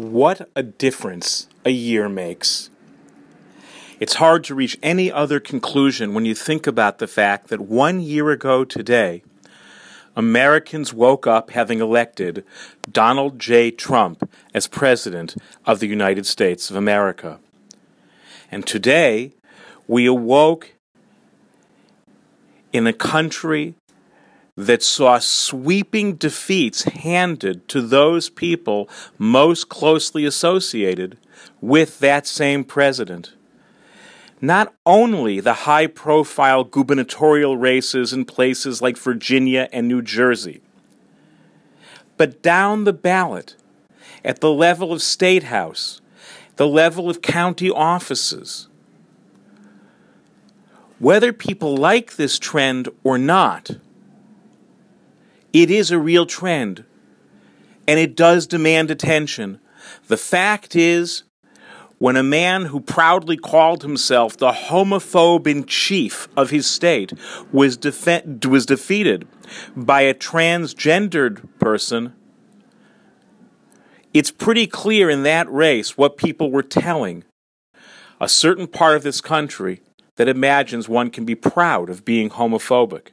What a difference a year makes. It's hard to reach any other conclusion when you think about the fact that one year ago today, Americans woke up having elected Donald J. Trump as President of the United States of America. And today, we awoke in a country that saw sweeping defeats handed to those people most closely associated with that same president. Not only the high profile gubernatorial races in places like Virginia and New Jersey, but down the ballot, at the level of state house, the level of county offices. Whether people like this trend or not, it is a real trend, and it does demand attention. The fact is, when a man who proudly called himself the homophobe in chief of his state was, defe- was defeated by a transgendered person, it's pretty clear in that race what people were telling a certain part of this country that imagines one can be proud of being homophobic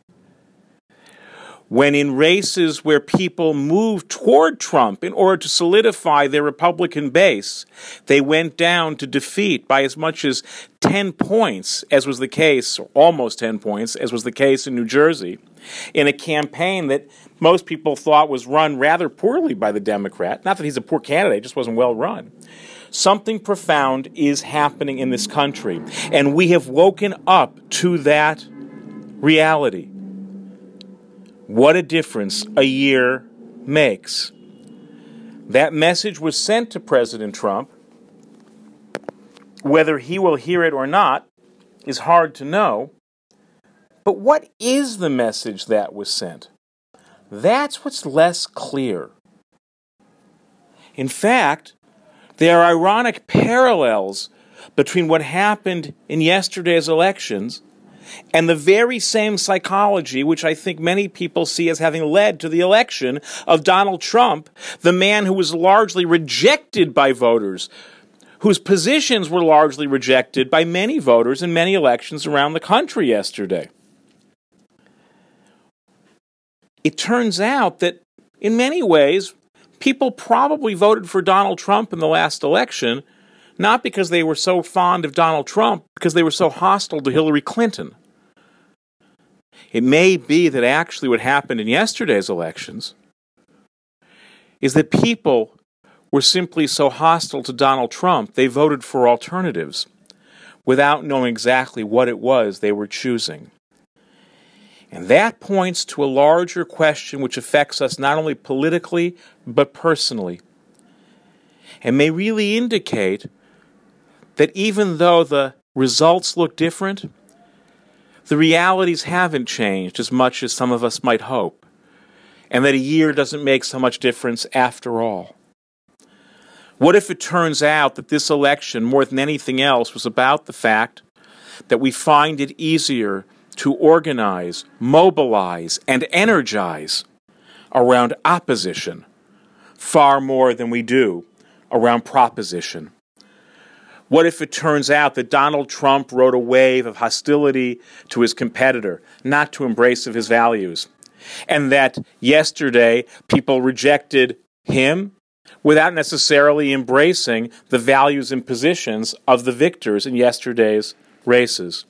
when in races where people moved toward Trump in order to solidify their Republican base, they went down to defeat by as much as 10 points, as was the case, or almost 10 points, as was the case in New Jersey, in a campaign that most people thought was run rather poorly by the Democrat. Not that he's a poor candidate, just wasn't well run. Something profound is happening in this country, and we have woken up to that reality. What a difference a year makes. That message was sent to President Trump. Whether he will hear it or not is hard to know. But what is the message that was sent? That's what's less clear. In fact, there are ironic parallels between what happened in yesterday's elections and the very same psychology, which I think many people see as having led to the election of Donald Trump, the man who was largely rejected by voters, whose positions were largely rejected by many voters in many elections around the country yesterday. It turns out that in many ways, people probably voted for Donald Trump in the last election not because they were so fond of Donald Trump, because they were so hostile to Hillary Clinton. It may be that actually what happened in yesterday's elections is that people were simply so hostile to Donald Trump, they voted for alternatives without knowing exactly what it was they were choosing. And that points to a larger question which affects us not only politically, but personally, and may really indicate that even though the results look different, the realities haven't changed as much as some of us might hope, and that a year doesn't make so much difference after all. What if it turns out that this election, more than anything else, was about the fact that we find it easier to organize, mobilize, and energize around opposition far more than we do around proposition? What if it turns out that Donald Trump rode a wave of hostility to his competitor, not to embrace of his values? And that yesterday people rejected him without necessarily embracing the values and positions of the victors in yesterday's races.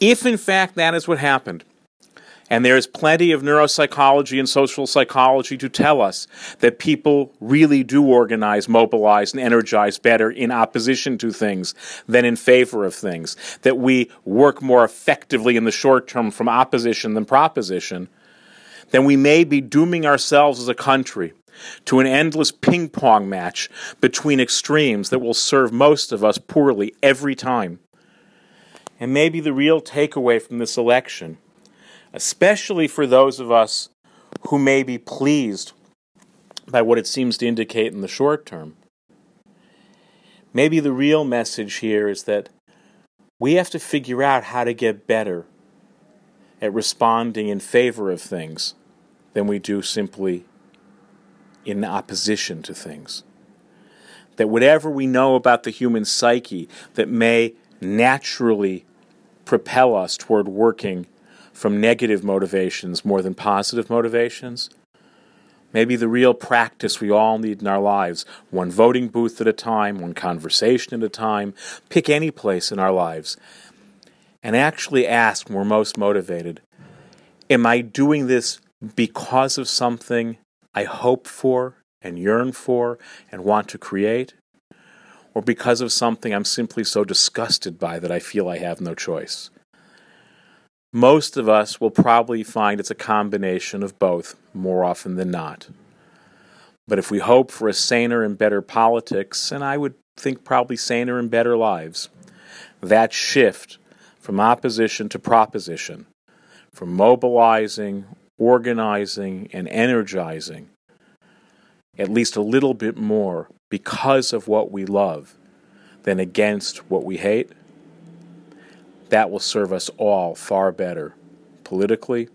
If in fact that is what happened, and there is plenty of neuropsychology and social psychology to tell us that people really do organize, mobilize, and energize better in opposition to things than in favor of things. That we work more effectively in the short term from opposition than proposition. Then we may be dooming ourselves as a country to an endless ping pong match between extremes that will serve most of us poorly every time. And maybe the real takeaway from this election especially for those of us who may be pleased by what it seems to indicate in the short term. Maybe the real message here is that we have to figure out how to get better at responding in favor of things than we do simply in opposition to things. that whatever we know about the human psyche that may naturally propel us toward working from negative motivations more than positive motivations, maybe the real practice we all need in our lives, one voting booth at a time, one conversation at a time, pick any place in our lives, and actually ask when we're most motivated Am I doing this because of something I hope for and yearn for and want to create? Or because of something I'm simply so disgusted by that I feel I have no choice? Most of us will probably find it's a combination of both more often than not. But if we hope for a saner and better politics, and I would think probably saner and better lives, that shift from opposition to proposition, from mobilizing, organizing, and energizing at least a little bit more because of what we love than against what we hate, that will serve us all far better politically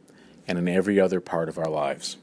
and in every other part of our lives.